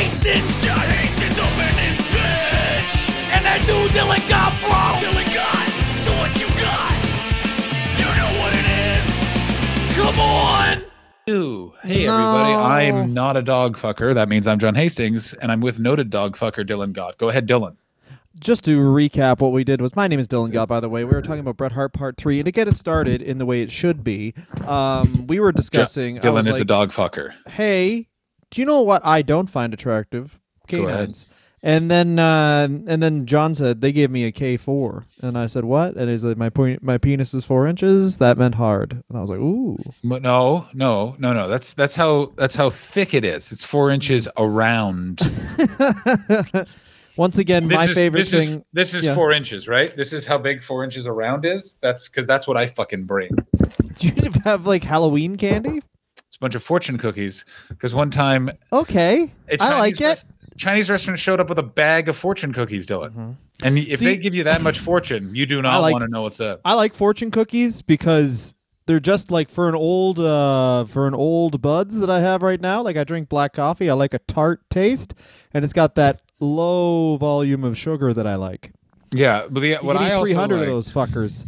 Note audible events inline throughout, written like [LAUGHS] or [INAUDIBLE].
Hastings. John Hastings up in bitch. And that dude Dylan Gott, bro. Dylan Gott. So what you got? You know what it is. Come on. Ew. Hey everybody, No. I'm not a dog fucker. That means I'm John Hastings, and I'm with noted dog fucker Dylan Gott. Go ahead, Dylan. Just to recap, what we did was my name is Dylan Gott, by the way. We were talking about Bret Hart Part 3, and to get it started in the way it should be, um, we were discussing. I Dylan was is a dog fucker. Hey, do you know what I don't find attractive? Canines. And then uh, and then John said they gave me a K four, and I said what? And he's like my point, my penis is four inches. That meant hard, and I was like, ooh. But no, no, no, no. That's that's how that's how thick it is. It's four inches around. [LAUGHS] Once again, This my is, favorite this thing. Is, this is yeah. four inches, right? This is how big four inches around is. That's because that's what I fucking bring. [LAUGHS] Do you have like Halloween candy? It's a bunch of fortune cookies. Because one time, Okay, I like it. res- Chinese restaurant showed up with a bag of fortune cookies, Dylan. Mhm. And if See- they give you that much fortune, you do not like- want to know what's up. I like fortune cookies because they're just like for an old uh for an old buds that I have right now. Like I drink black coffee, I like a tart taste, and it's got that low volume of sugar that I like. Yeah, but the, You what can I eat also 300 like, of those fuckers.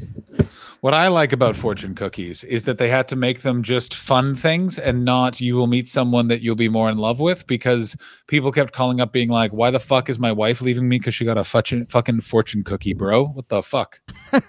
What I like about fortune cookies is that they had to make them just fun things and not you will meet someone that you'll be more in love with because people kept calling up being like, "Why the fuck is my wife leaving me because she got a fucking fucking fortune cookie, bro? What the fuck?" [LAUGHS]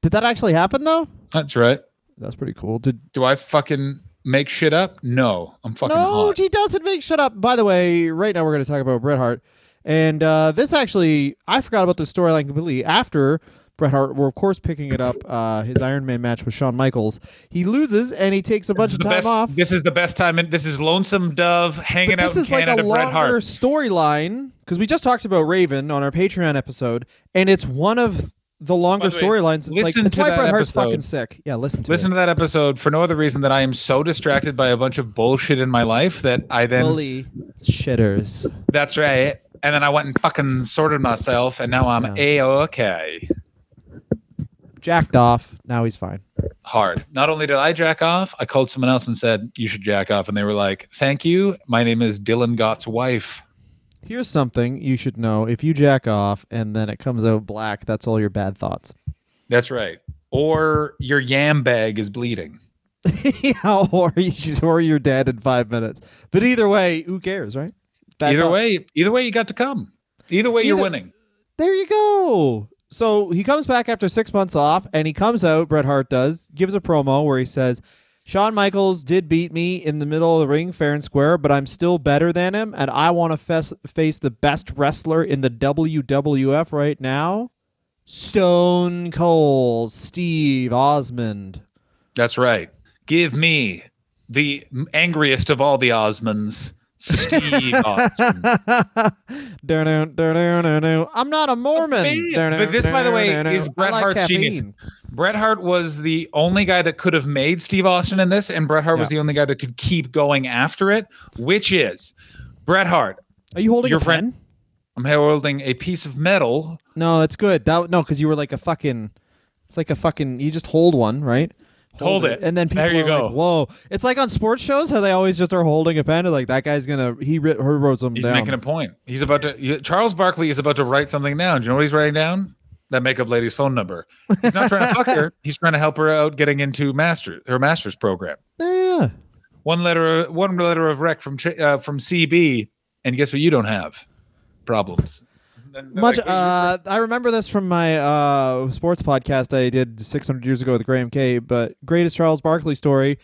Did that actually happen though? That's right. That's pretty cool. Did Do I fucking make shit up? No, I'm fucking no, hot. he doesn't make shit up. By the way, right now we're going to talk about Bret Hart, and uh, this actually I forgot about the storyline completely. After Bret Hart, we're of course picking it up. Uh, his Iron Man match with Shawn Michaels. He loses and he takes a bunch of time best, off. this is the best time. In, this is Lonesome Dove hanging But out this is like a longer storyline because we just talked about Raven on our Patreon episode, and it's one of the longer By the way, storylines. It's like listen that's to why that Bret Hart's episode. fucking sick. Yeah, listen to Listen it. to that episode for no other reason that I am so distracted by a bunch of bullshit in my life that I then Bully shitters. That's right. And then I went and fucking sorted myself, and now I'm a okay. Jacked off. Now he's fine. Hard. Not only did I jack off, I called someone else and said you should jack off, and they were like, "Thank you. My name is Dylan Gott's wife." Here's something you should know: if you jack off and then it comes out black, that's all your bad thoughts. That's right. Or your yam bag is bleeding. [LAUGHS] yeah, or you, or you're dead in five minutes. But either way, who cares, right? Bad either thoughts. way, either way, you got to come. Either way, you're winning. There you go. So he comes back after six months off, and he comes out. Bret Hart does gives a promo where he says, "Shawn Michaels did beat me in the middle of the ring, fair and square, but I'm still better than him, and I want to fes- face the best wrestler in the WWF right now, Stone Cold Steve Osmond." That's right. Give me the angriest of all the Osmonds, Steve [LAUGHS] Austin. I'm not a Mormon. Dun-dun, but this, by the way, is. Bret like Hart's genius. Bret Hart was the only guy that could have made Steve Austin in this, and Bret Hart was the only guy that could keep going after it, which is Bret Hart. Are you holding Your friend- pen? I'm holding a piece of metal. No, that's good. That no, because you were like a fucking. It's like a fucking. You just hold one, right? Hold it. and then people There you are go. like, "Whoa!" It's like on sports shows how they always just are holding a pen. and Like that guy's gonna. He writ, he wrote something He's down. making a point. He's about to. Charles Barkley is about to write something down. Do you know what he's writing down? That makeup lady's phone number. He's not trying to fuck her. [LAUGHS] He's trying to help her out getting into master her master's program. yeah. One letter, one letter of rec from uh, from CB, and guess what? You don't have problems. And Much. like, uh, I remember this from my uh sports podcast I did 600 years ago with Graham K. But greatest Charles Barkley story.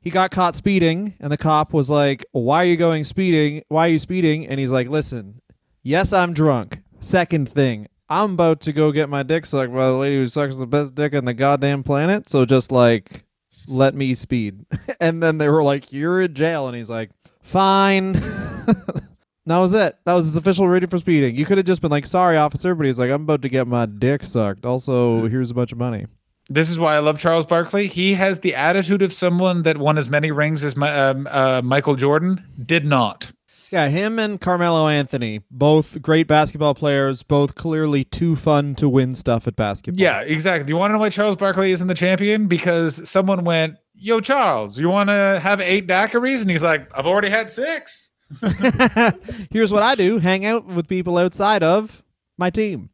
He got caught speeding, and the cop was like, "Why are you going speeding? Why are you speeding?" And he's like, "Listen, yes, I'm drunk. Second thing, I'm about to go get my dick sucked by the lady who sucks the best dick on the goddamn planet. So just like, let me speed." [LAUGHS] and then they were like, "You're in jail," and he's like, "Fine." [LAUGHS] that was it. That was his official rating for speeding. You could have just been like, "Sorry, officer," but he's like, "I'm about to get my dick sucked. Also, here's a bunch of money." This is why I love Charles Barkley. He has the attitude of someone that won as many rings as my, um, uh, Michael Jordan did not. Yeah, him and Carmelo Anthony, both great basketball players, both clearly too fun to win stuff at basketball. Yeah, exactly. Do you want to know why Charles Barkley isn't the champion? Because someone went, "Yo, Charles, you want to have eight daiquiris?" And he's like, "I've already had six. [LAUGHS] Here's what I do: hang out with people outside of my team.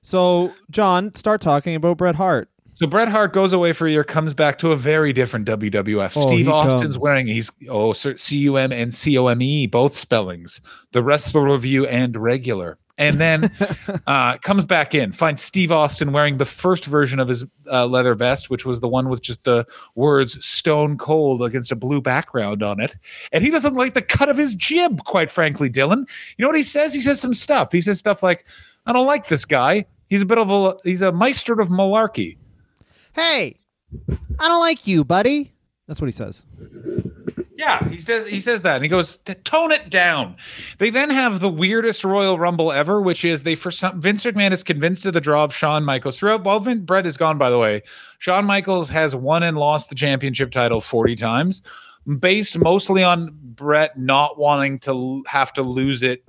So, John, start talking about Bret Hart. So Bret Hart goes away for a year, comes back to a very different WWF. Oh, Steve Austin's comes. wearing he's oh C U M and C O M E both spellings. The Wrestler Review and regular, and then [LAUGHS] uh, comes back in finds Steve Austin wearing the first version of his uh, leather vest, which was the one with just the words "Stone Cold" against a blue background on it, and he doesn't like the cut of his jib. Quite frankly, Dylan, you know what he says? He says some stuff. He says stuff like, "I don't like this guy. He's a bit of a he's a meister of malarkey." Hey, I don't like you, buddy. That's what he says. Yeah, he says he says that, and he goes, "Tone it down." They then have the weirdest Royal Rumble ever, which is they for some Vince McMahon is convinced of the draw of Shawn Michaels throughout. While Vin, Bret is gone, by the way, Shawn Michaels has won and lost the championship title forty times, based mostly on Bret not wanting to have to lose it.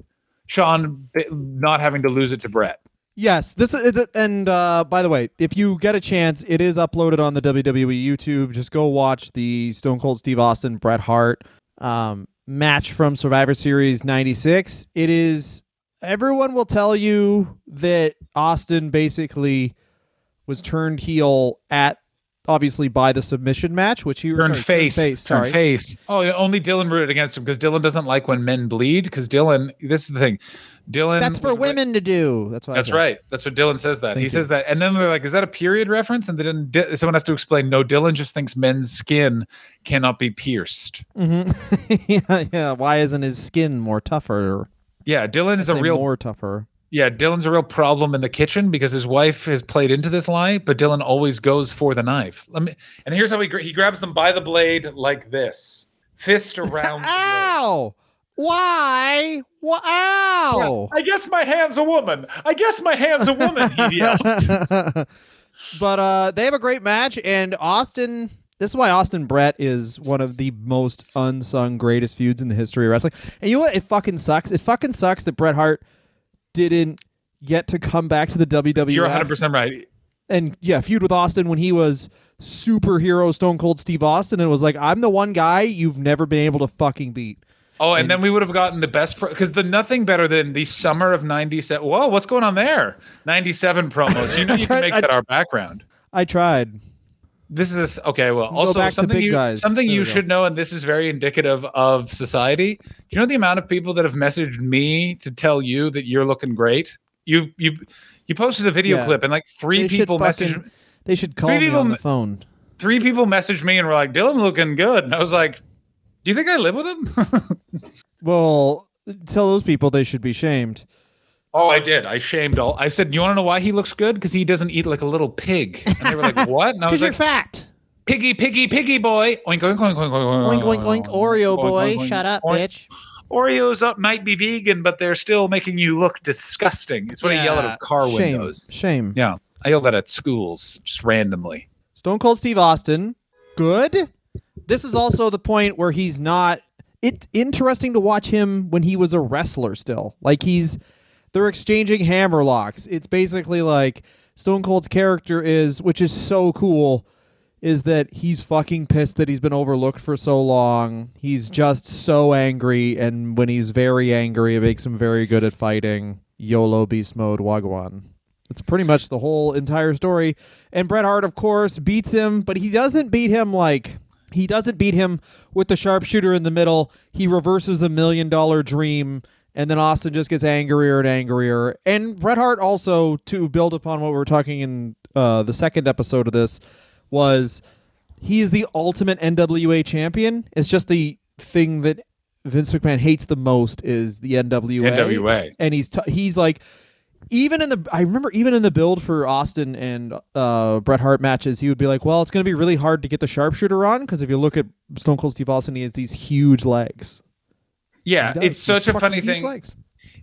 Shawn eh, not having to lose it to Bret. Yes, this is, and uh, by the way, if you get a chance, it is uploaded on the WWE YouTube. Just go watch the Stone Cold Steve Austin Bret Hart um, match from Survivor Series '96. It is. Everyone will tell you that Austin basically was turned heel at obviously by the submission match, which he Turn sorry, face, Turn turn sorry. face. Oh, yeah, only Dylan rooted against him because Dylan doesn't like when men bleed. Because Dylan, this is the thing, Dylan. That's for was- women to do. That's what. That's right. That's what Dylan says. That Thank he you. says that, and then they're like, "Is that a period reference?" And then Di- someone has to explain. No, Dylan just thinks men's skin cannot be pierced. Mhm. [LAUGHS] yeah, yeah. Why isn't his skin more tougher? Yeah, Dylan is a real. more tougher. Yeah, Dylan's a real problem in the kitchen because his wife has played into this lie, but Dylan always goes for the knife. Let me. And here's how he gra- he grabs them by the blade like this, fist around. [LAUGHS] Ow! Why? Wha- Ow! I guess my hand's a woman. I guess my hand's a woman. He [LAUGHS] yells. but uh, they have a great match, and Austin. This is why Austin Bret is one of the most unsung greatest feuds in the history of wrestling. And you know what? It fucking sucks. It fucking sucks that Bret Hart didn't get to come back to the WWE. You're 100 percent right. and yeah, feud with Austin when he was superhero Stone Cold Steve Austin, and it was like, I'm the one guy you've never been able to fucking beat. Oh, and, then we would have gotten the best because the nothing better than the summer of '97. Whoa, what's going on there? '97 promos. You know you can [LAUGHS] make I- that our background. I tried. This is a okay. Well, also something you guys. something you should know, and this is very indicative of society. Do you know the amount of people that have messaged me to tell you that you're looking great? You you you posted a video Yeah. clip, and like three They people messaged fucking- They should call me people on the phone. three people messaged me and were like, "Dylan looking good," and I was like, "Do you think I live with him?" [LAUGHS] Well, tell those people they should be shamed. Oh, I did. I shamed all. I said, "You want to know why he looks good? Because he doesn't eat like a little pig." And they were like, [LAUGHS] "What?" And I was like, fat. "Piggy, piggy, piggy boy." Oink, oink, oink, oink, oink, Oink, oink, oink, Oreo Oink, boy. oink, oink. Shut up, Oink. bitch. Oreos up might be vegan, but they're still making you look disgusting. It's what I yell out of car Shame. windows. Shame. Yeah, I yell that at schools just randomly. Stone Cold Steve Austin, good. This is also the point where he's not. It's interesting to watch him when he was a wrestler still. Like he's, they're exchanging hammer locks. It's basically like Stone Cold's character is, which is so cool, is that he's fucking pissed that he's been overlooked for so long. He's just so angry, and when he's very angry, it makes him very good at fighting. YOLO beast mode Wagwan. It's pretty much the whole entire story. And Bret Hart, of course, beats him, but he doesn't beat him like he doesn't beat him with the sharpshooter in the middle. He reverses a million dollar dream, and then Austin just gets angrier and angrier. And Bret Hart also, to build upon what we were talking in uh, the second episode of this, was he is the ultimate NWA champion. It's just the thing that Vince McMahon hates the most is the NWA. NWA. And he's t- he's like even in the I remember even in the build for Austin and uh, Bret Hart matches, he would be like, "Well, it's going to be really hard to get the sharpshooter on because if you look at Stone Cold Steve Austin, he has these huge legs. Yeah, it's such a funny thing. Legs.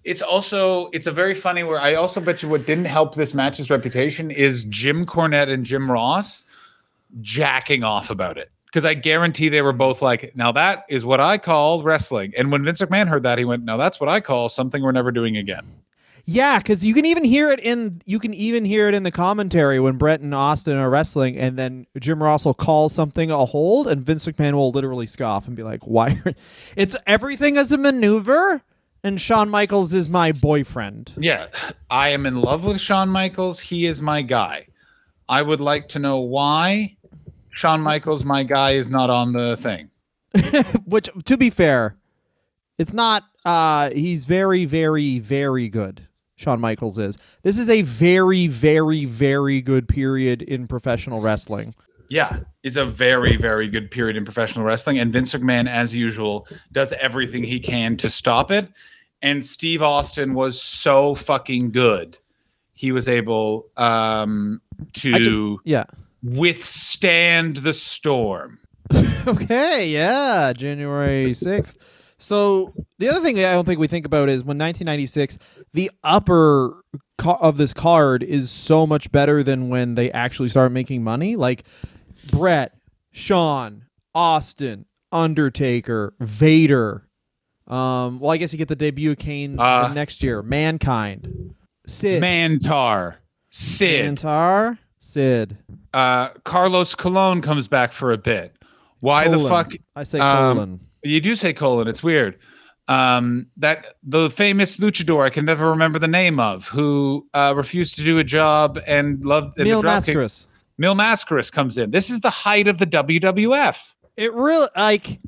It's also it's a very funny where I also bet you what didn't help this match's reputation is Jim Cornette and Jim Ross jacking off about it. Because I guarantee they were both like, now that is what I call wrestling. And when Vince McMahon heard that, he went, now that's what I call something we're never doing again. Yeah, because you can even hear it in you can even hear it in the commentary when Bret and Austin are wrestling, and then Jim Ross will call something a hold, and Vince McMahon will literally scoff and be like, "Why? [LAUGHS] It's everything as a maneuver." And Shawn Michaels is my boyfriend. Yeah, I am in love with Shawn Michaels. He is my guy. I would like to know why Shawn Michaels, my guy, is not on the thing. [LAUGHS] Which, to be fair, it's not. Uh, he's very, very, very good. Shawn Michaels is. This is a very, very, very good period in professional wrestling. Yeah, it's a very, very good period in professional wrestling. And Vince McMahon, as usual, does everything he can to stop it. And Steve Austin was so fucking good. He was able um, to Yeah. withstand the storm. [LAUGHS] Okay, yeah, January 6th. So the other thing I don't think we think about is when 1996, the upper ca- of this card is so much better than when they actually start making money. Like Bret, Shawn, Austin, Undertaker, Vader. Um, well, I guess you get the debut of Kane Uh, next year. Mankind, Sid, Mantaur, Sid, Mantaur, Sid. uh, Carlos Colon comes back for a bit. Why the fuck? I say um, colon. You do say colon. It's weird. Um, that the famous luchador I can never remember the name of, who uh, refused to do a job and loved and the Máscaras. Mil Máscaras comes in. This is the height of the WWF. It really like,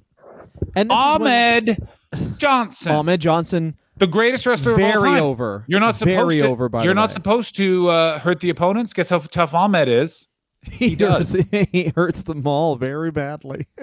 and this is when- Ahmed Johnson, Ahmed Johnson, the greatest wrestler of all very time. over. You're not supposed very to. over. By you're not way. supposed to uh, hurt the opponents. Guess how tough Ahmed is. [LAUGHS] he does. hurts, [LAUGHS] he hurts them all very badly. [LAUGHS]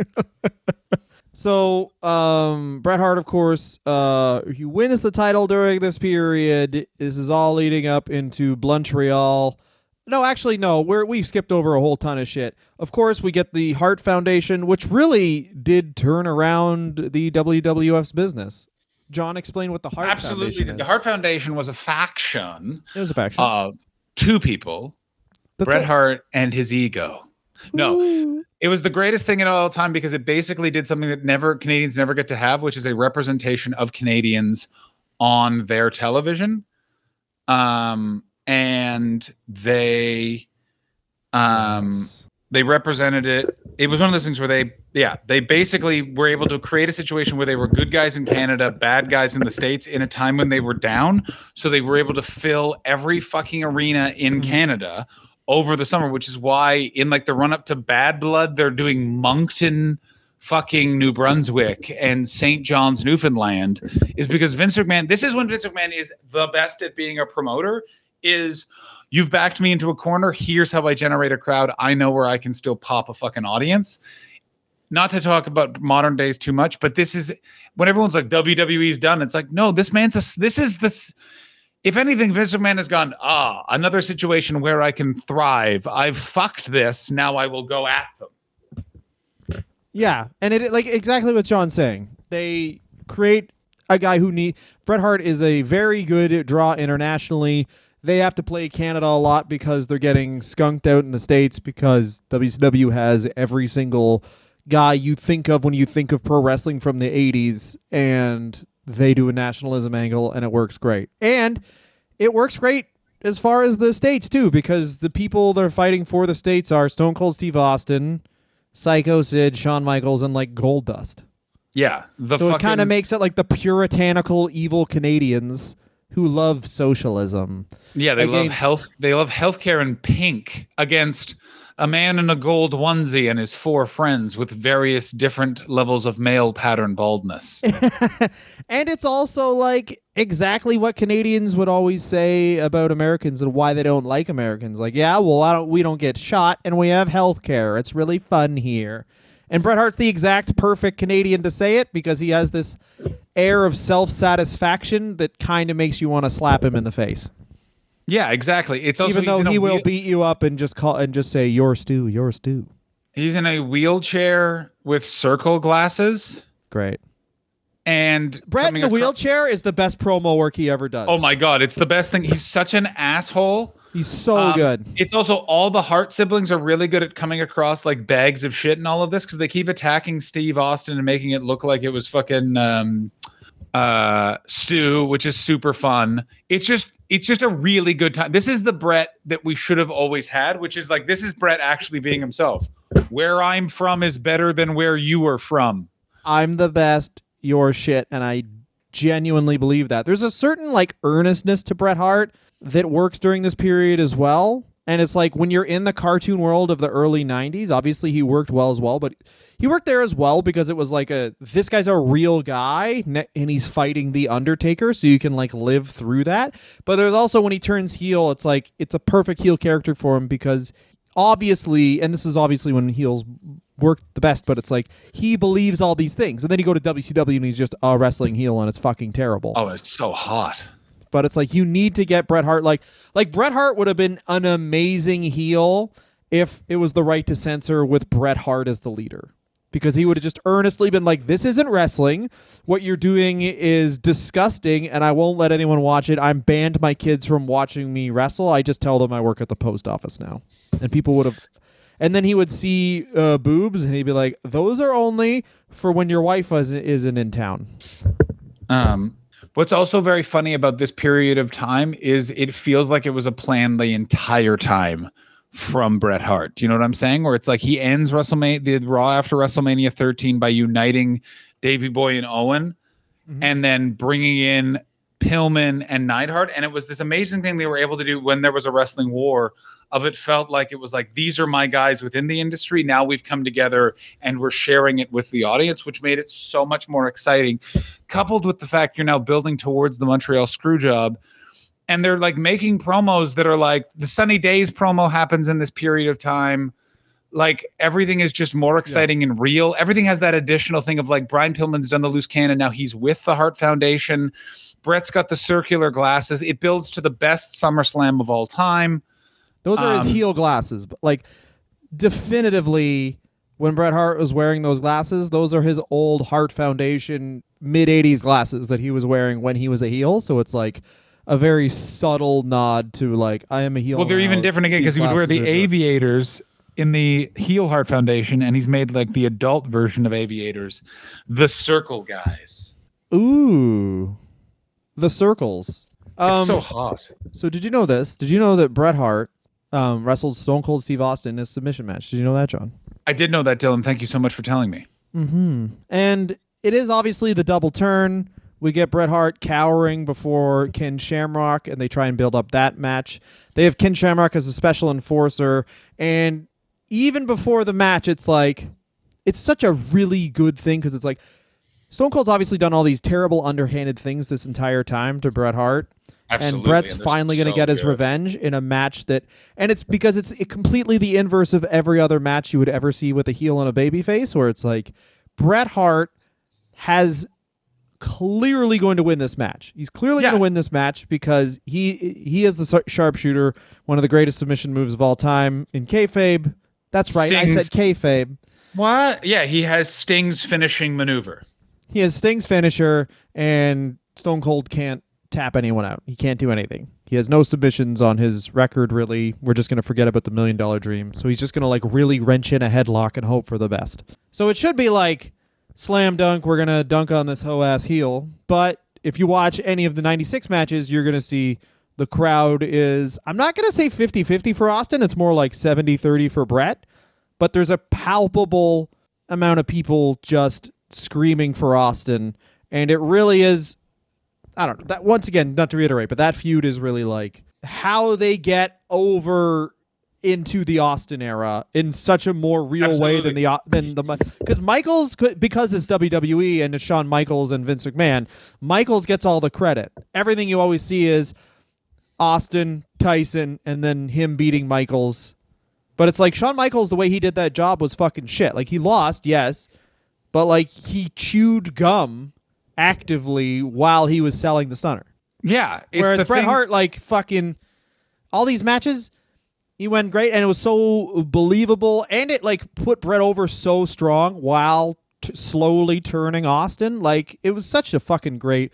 so, um, Bret Hart, of course, uh, he wins the title during this period. This is all leading up into Montreal. No, actually, no. We're we've skipped over a whole ton of shit. Of course, we get the Hart Foundation, which really did turn around the WWF's business. John, explain what the Hart Foundation was. Absolutely. Foundation The. Hart Foundation was a faction it was a faction. of two people, That's Bret it. Hart and his ego. No, it was the greatest thing in all time because it basically did something that never Canadians never get to have, which is a representation of Canadians on their television. Um, and they um Yes. they represented it. It was one of those things where they, yeah, they basically were able to create a situation where they were good guys in Canada, bad guys in the States in a time when they were down. So they were able to fill every fucking arena in Canada over the summer, which is why in like the run up to Bad Blood, they're doing Moncton, fucking New Brunswick, and St. John's, Newfoundland, is because Vince McMahon, this is when Vince McMahon is the best at being a promoter, is you've backed me into a corner. Here's how I generate a crowd. I know where I can still pop a fucking audience. Not to talk about modern days too much, but this is when everyone's like WWE's done. It's like, no, this man's a, this is this. If anything, Vince McMahon has gone, ah, another situation where I can thrive. I've fucked this. Now I will go at them. Yeah, and it like exactly what John's saying. They create a guy who need Bret Hart is a very good draw internationally. They have to play Canada a lot because they're getting skunked out in the states because WCW has every single guy you think of when you think of pro wrestling from the 80s and they do a nationalism angle and it works great. And it works great as far as the states too because the people they're fighting for the states are Stone Cold Steve Austin, Psycho Sid, Shawn Michaels, and like Goldust. Yeah, the so it kind of makes it like the puritanical evil Canadians who love socialism. yeah. They love health. They love healthcare in pink against a man in a gold onesie and his four friends with various different levels of male pattern baldness. [LAUGHS] and it's also like exactly what Canadians would always say about Americans and why they don't like Americans. Like, yeah, well, I don't we don't get shot and we have health care. It's really fun here. And Bret Hart's the exact perfect Canadian to say it because he has this air of self-satisfaction that kind of makes you want to slap him in the face. Yeah, exactly. It's also Even though he will wheel- beat you up and just call and just say your stew, your stew. He's in a wheelchair with circle glasses Great. and Bret in the wheelchair is the best promo work he ever does. Oh my god, it's the best thing. He's such an asshole. He's so Um, good. It's also all the Hart siblings are really good at coming across like bags of shit and all of this because they keep attacking Steve Austin and making it look like it was fucking um uh Stu, which is super fun. It's just it's just a really good time. This is the Bret that we should have always had, which is like this is Bret actually being himself. Where I'm from is better than where you are from. I'm the best, your shit, and I genuinely believe that. There's a certain like earnestness to Bret Hart that works during this period as well. And it's like when you're in the cartoon world of the early 90s, obviously he worked well as well, but he worked there as well because it was like a this guy's a real guy and he's fighting the Undertaker, so you can like live through that. But there's also when he turns heel, it's like it's a perfect heel character for him because obviously, and this is obviously when heels work the best, but it's like he believes all these things. And then you go to WCW and he's just a wrestling heel and it's fucking terrible. Oh, it's so hot. But it's like you need to get Bret Hart like like Bret Hart would have been an amazing heel if it was the right to censor with Bret Hart as the leader. Because he would have just earnestly been like, This isn't wrestling. What you're doing is disgusting, and I won't let anyone watch it. I'm banned my kids from watching me wrestle. I just tell them I work at the post office now. And people would have and then he would see uh, boobs and he'd be like, "Those are only for when your wife isn't in town." Um, what's also very funny about this period of time is it feels like it was a plan the entire time from Bret Hart. Do you know what I'm saying? Where it's like he ends WrestleMania, the Raw after WrestleMania 13 by uniting Davey Boy and Owen, Mhm. and then bringing in Pillman and Neidhart. And it was this amazing thing they were able to do when there was a wrestling war. Of it felt like it was like these are my guys within the industry. Now we've come together and we're sharing it with the audience, which made it so much more exciting. Coupled with the fact you're now building towards the Montreal Screwjob, and they're like making promos that are like the Sunny Days promo happens in this period of time. Like everything is just more exciting and real. Everything has that additional thing of like Brian Pillman's done the loose cannon. Now he's with the Hart Foundation. Bret's got the circular glasses. It builds to the best SummerSlam of all time. Those are his Um, heel glasses. But like definitively when Bret Hart was wearing those glasses, those are his old Hart Foundation mid 80s glasses that he was wearing when he was a heel. So it's like a very subtle nod to like I am a heel. Well, they're even different again because he would wear the aviators in the Heel Hart Foundation, and he's made like the adult version of aviators, the Circle guys. Ooh. The circles. Um, it's so hot. So did you know this? Did you know that Bret Hart um, wrestled Stone Cold Steve Austin in a submission match? Did you know that, John? I did know that, Dylan. Thank you so much for telling me. Mm-hmm. And it is obviously the double turn. We get Bret Hart cowering before Ken Shamrock, and they try and build up that match. They have Ken Shamrock as a special enforcer, and even before the match, it's like it's such a really good thing because it's like Stone Cold's obviously done all these terrible underhanded things this entire time to Bret Hart, and Bret's finally going to get his revenge in a match that, and it's because it's it completely the inverse of every other match you would ever see with a heel and a babyface, where it's like Bret Hart has clearly going to win this match. He's clearly Yeah. going to win this match because he he is the sharpshooter, one of the greatest submission moves of all time in kayfabe. That's right, I Sting's- said kayfabe. What? Yeah, he has Sting's finishing maneuver. He has Sting's finisher, and Stone Cold can't tap anyone out. He can't do anything. He has no submissions on his record, really. We're just going to forget about the million dollar dream. So he's just going to like really wrench in a headlock and hope for the best. So it should be like slam dunk. We're going to dunk on this hoe ass heel. But if you watch any of the 96 matches, you're going to see the crowd is, I'm not going to say 50 50 for Austin. It's more like 70 30 for Bret. But there's a palpable amount of people just screaming for Austin. And it really is I don't know. That once again, not to reiterate, but that feud is really like how they get over into the Austin era in such a more real way than the than the because Michaels could- because it's WWE and it's Shawn Michaels and Vince McMahon. Michaels gets all the credit. Everything you always see is Austin, Tyson, and then him beating Michaels. But it's like Shawn Michaels, the way he did that job was fucking shit. Like he lost, yes, but like he chewed gum actively while he was selling the stunner. Yeah. It's Whereas the Bret thing- Hart, like fucking all these matches, he went great and it was so believable and it like put Bret over so strong while t- slowly turning Austin. Like it was such a fucking great.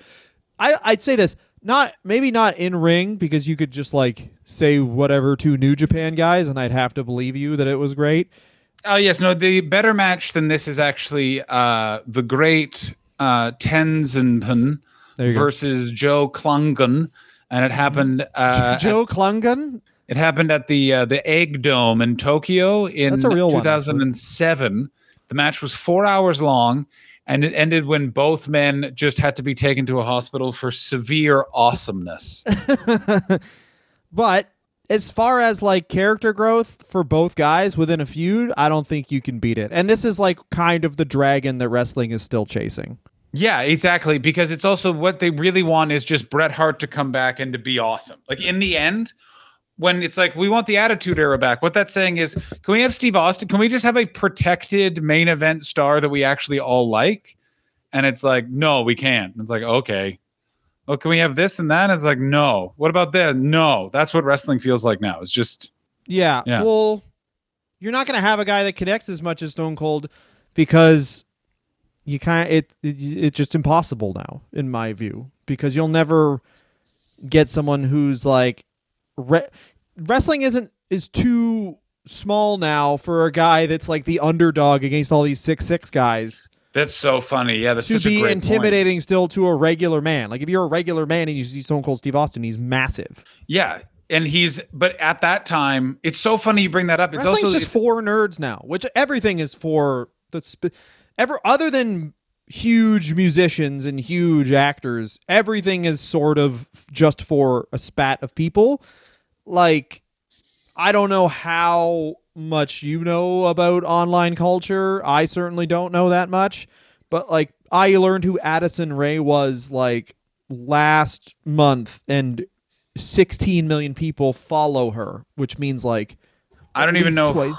I I'd say this not maybe not in ring because you could just like say whatever to New Japan guys and I'd have to believe you that it was great. Oh yes, no. The better match than this is actually uh, the great uh, Tenzin There you go. versus Joe Klungen, and it happened. Uh, Joe Klungen. It happened at the uh, the Egg Dome in Tokyo in That's a real one, 2007. the match was four hours long, and it ended when both men just had to be taken to a hospital for severe awesomeness. [LAUGHS] but as far as like character growth for both guys within a feud, I don't think you can beat it. And this is like kind of the dragon that wrestling is still chasing. yeah, exactly. Because it's also what they really want is just Bret Hart to come back and to be awesome. Like in the end. When it's like we want the Attitude Era back, what that's saying is, can we have Steve Austin? Can we just have a protected main event star that we actually all like? And it's like, no, we can't. It's like, okay, oh, can we have this and that? It's like, no. What about that? No. That's what wrestling feels like now. It's just Yeah. Yeah. Well, you're not going to have a guy that connects as much as Stone Cold because you kind of it, it it's just impossible now in my view because you'll never get someone who's like re- wrestling isn't is too small now for a guy that's like the underdog against all these six six guys that's so funny. Yeah, that's to such a be great point. intimidating still to a regular man. Like if you're a regular man and you see Stone Cold Steve Austin, he's massive. Yeah, and he's but at that time, it's so funny you bring that up. It's Wrestling's also just it's- for nerds now, which everything is for the sp- ever other than huge musicians and huge actors. Everything is sort of just for a spat of people. Like I don't know how much you know about online culture. I certainly don't know that much, but like I learned who Addison Rae was like last month and 16 million people follow her, which means like I don't even know. twice-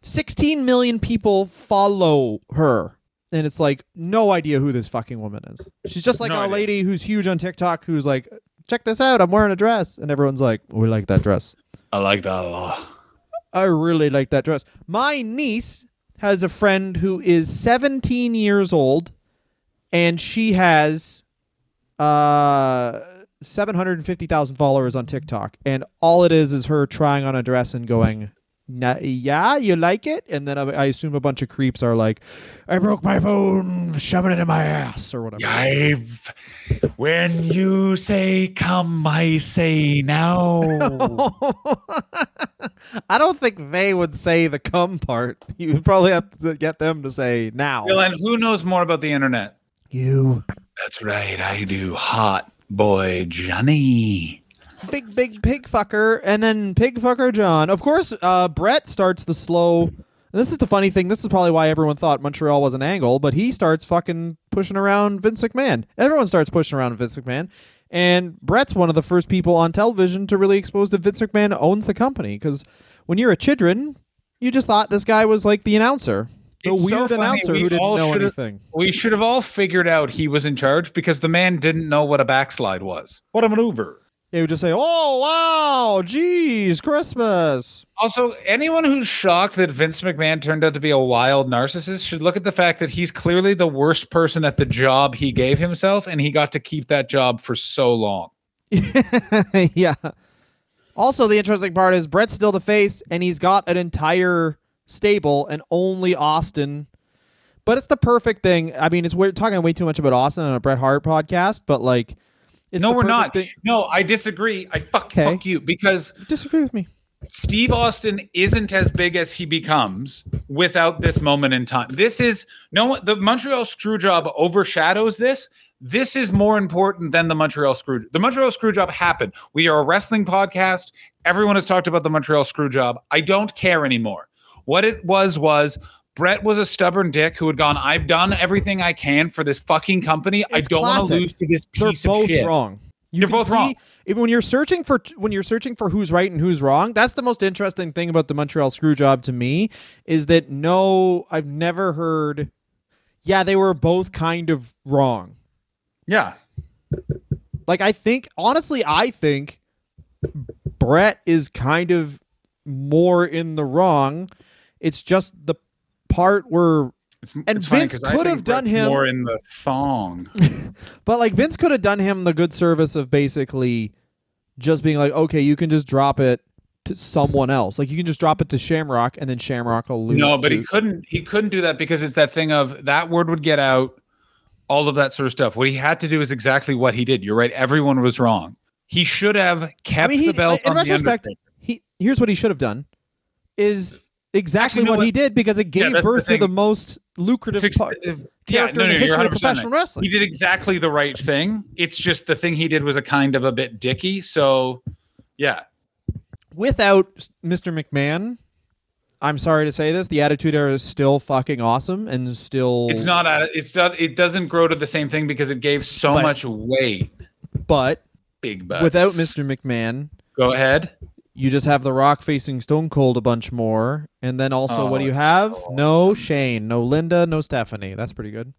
16 million people follow her. And it's like, no idea who this fucking woman is. She's just like No a idea. lady who's huge on TikTok who's like, check this out. I'm wearing a dress. And everyone's like, we like that dress. I like that a lot. I really like that dress. My niece has a friend who is 17 years old and she has uh 750,000 followers on TikTok and all it is is her trying on a dress and going "Na- yeah, you like it? And then I, I assume a bunch of creeps are like, I broke my phone, shoving it in my ass or whatever. I've when you say come, I say now. [LAUGHS] I don't think they would say the come part. [LAUGHS] You would probably have to get them to say now. Well, and who knows more about the internet? You. That's right, I do. Hot boy Johnny. Big big pig fucker and then pig fucker john of course uh bret starts the slow and this is the funny thing this is probably why everyone thought montreal was an angle but he starts fucking pushing around vince mcmahon everyone starts pushing around vince mcmahon and bret's one of the first people on television to really expose that vince mcmahon owns the company because when you're a children you just thought this guy was like the announcer the It's weird funny, announcer we who didn't know anything We should have all figured out he was in charge because the man didn't know what a backslide was. What a maneuver. They would just say oh wow geez christmas Also, anyone who's shocked that Vince McMahon turned out to be a wild narcissist should look at the fact that he's clearly the worst person at the job he gave himself, and he got to keep that job for so long. [LAUGHS] yeah. Also, the interesting part is Bret's still the face, and he's got an entire stable, and only Austin. But it's the perfect thing. I mean, it's we're talking way too much about Austin on a Bret Hart podcast, but like, it's no, we're not. thing- No, I disagree. I fuck, Okay. fuck you because Disagree with me. Steve Austin isn't as big as he becomes without this moment in time. This is no. The Montreal Screwjob overshadows this. This is more important than the Montreal Screw. The Montreal Screwjob happened. We are a wrestling podcast. Everyone has talked about the Montreal Screwjob. I don't care anymore. What it was was Bret was a stubborn dick who had gone. I've done everything I can for this fucking company. I don't want to lose to this piece They're piece of both shit. wrong. You They're can both wrong. Even when you're searching for when you're searching for who's right and who's wrong, that's the most interesting thing about the Montreal Screwjob to me is that no, I've never heard. Yeah, they were both kind of wrong. Yeah. Like I think honestly, I think Bret is kind of more in the wrong. It's just the part where It's, And it's Vince I could have done Bret's him- more in the thong. [LAUGHS] but like Vince could have done him the good service of basically just being like, okay, you can just drop it to someone else. Like you can just drop it to Shamrock and then Shamrock will lose. No, but to- he couldn't. He couldn't do that because it's that thing of that word would get out. all of that sort of stuff. What he had to do is exactly what he did. You're right. Everyone was wrong. He should have kept I mean, he, the belt in on retrospect, the he here's what he should have done is exactly Actually, know what, he did because it Yeah, gave the birth to the most lucrative Six- part, yeah, character no, in the history of professional right. wrestling. He did exactly the right thing. It's just the thing he did was a kind of a bit dicky. So, yeah, Without Mr. McMahon, I'm sorry to say this, the Attitude Era is still fucking awesome and still. it's not. It's not. It doesn't grow to the same thing because it gave so But- much weight. But Big butts. without Mr. McMahon, Go ahead. You just have The Rock facing Stone Cold a bunch more, and then also what do Oh, you have? so No Shane, no Linda, no Stephanie. That's pretty good.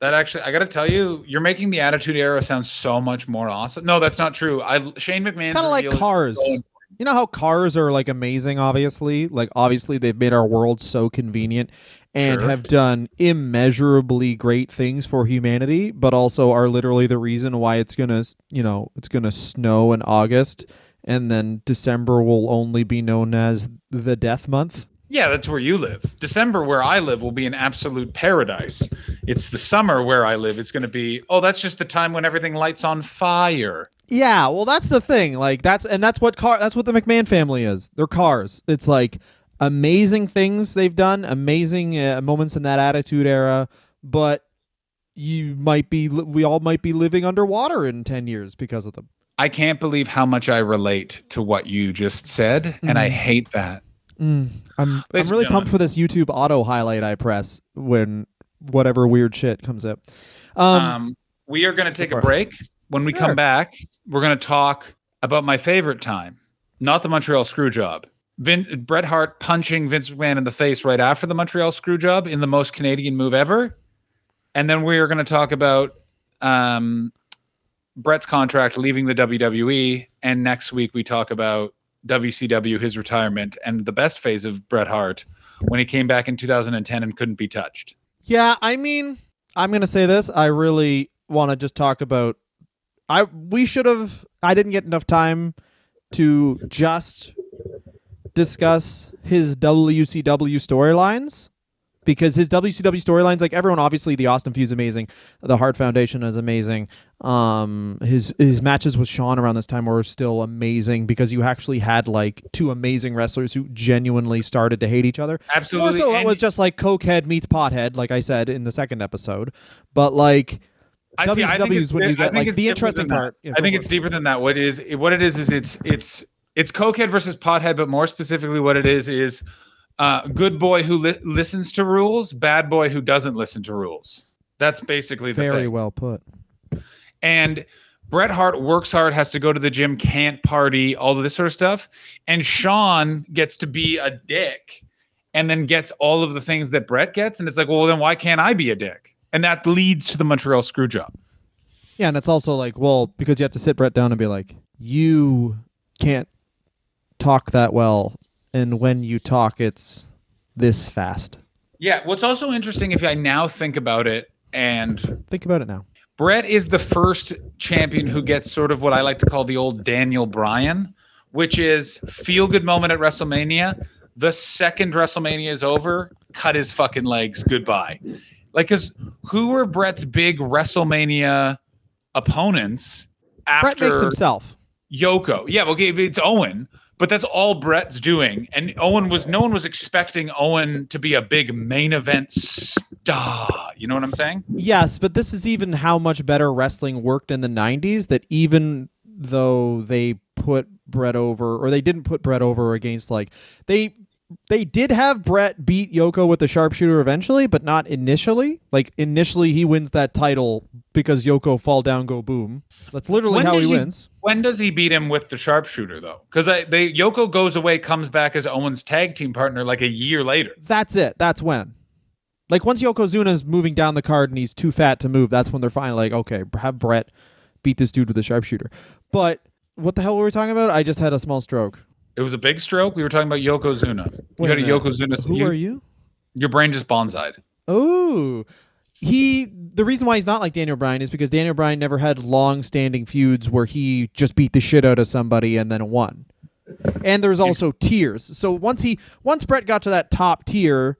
That actually, I got to tell you, you're making the Attitude Era sound so much more awesome. No, that's not true. I Shane McMahon Kind of like cars. so- You know how cars are like amazing, obviously? Like, obviously, they've made our world so convenient and Sure. have done immeasurably great things for humanity, but also are literally the reason why it's gonna, you know, it's gonna snow in August and then December will only be known as the death month. Yeah, that's where you live. December, where I live, will be an absolute paradise. It's the summer where I live. It's going to be, oh, that's just the time when everything lights on fire. Yeah, well, that's the thing. Like that's and that's what car. That's what the McMahon family is. They're cars. It's like amazing things they've done, amazing uh, moments in that Attitude Era. But you might be, we all might be living underwater in ten years because of them. I can't believe how much I relate to what you just said, and I hate that. I'm, I'm really pumped for this YouTube auto highlight I press when whatever weird shit comes up. Um, Um, we are going to take for a break. When we Sure. come back, we're going to talk about my favorite time, not the Montreal Screwjob. Vin- Bret Hart punching Vince McMahon in the face right after the Montreal Screwjob in the most Canadian move ever. And then we are going to talk about um, Bret's contract leaving the WWE. And next week, we talk about WCW, his retirement, and the best phase of Bret Hart when he came back in 2010 and couldn't be touched. Yeah, I mean, I'm gonna say this. I really want to just talk about. I we should have. I didn't get enough time to just discuss his WCW storylines because his WCW storylines, like everyone, obviously the Austin feud's amazing, the Hart Foundation is amazing. Um, his his matches with Shawn around this time were still amazing because you actually had like two amazing wrestlers who genuinely started to hate each other. Absolutely. also so, it was just like cokehead meets pothead, like I said in the second episode. But like, I see. I think WCW it's is you I get, think like, it's the interesting part. Yeah, I think it's deeper than that. What it is what it is is it's it's it's cokehead versus pothead, but more specifically, what it is is uh, good boy who li- listens to rules, bad boy who doesn't listen to rules. That's basically the very thing. well put. And Bret Hart works hard, has to go to the gym, can't party, all of this sort of stuff. And Shawn gets to be a dick and then gets all of the things that Bret gets. And it's like, well, then why can't I be a dick? And that leads to the Montreal screw job. Yeah, and it's also like, well, because you have to sit Bret down and be like, you can't talk that well, and when you talk, it's this fast. Yeah. What's also interesting, if I now think about it, and Think about it now. Bret is the first champion who gets sort of what I like to call the old Daniel Bryan, which is feel good moment at WrestleMania. The second WrestleMania is over, cut his fucking legs. Goodbye. Like, because who were Bret's big WrestleMania opponents Bret makes himself. Yoko? Yeah, okay, it's Owen, but that's all Bret's doing. And Owen was no one was expecting Owen to be a big main event star. You know what I'm saying? Yes, but this is even how much better wrestling worked in the 90s that even though they put Bret over or they didn't put Bret over against like they they did have Bret beat Yoko with the sharpshooter eventually, but not initially. Like initially he wins that title because Yoko fall down go boom. That's literally When how he he- wins. When does he beat him with the sharpshooter though? Because they Yoko goes away, comes back as Owen's tag team partner like a year later. That's it. That's when. Like once Yokozuna's moving down the card and he's too fat to move, that's when they're finally like, okay, have Bret beat this dude with a sharpshooter. But what the hell were we talking about? I just had a small stroke. It was a big stroke. We were talking about Yokozuna. You had a. Yokozuna. Who you- are you? Your brain just bonsaied. Oh, he. The reason why he's not like Daniel Bryan is because Daniel Bryan never had long-standing feuds where he just beat the shit out of somebody and then won. And there's also tiers. So once he, once Bret got to that top tier,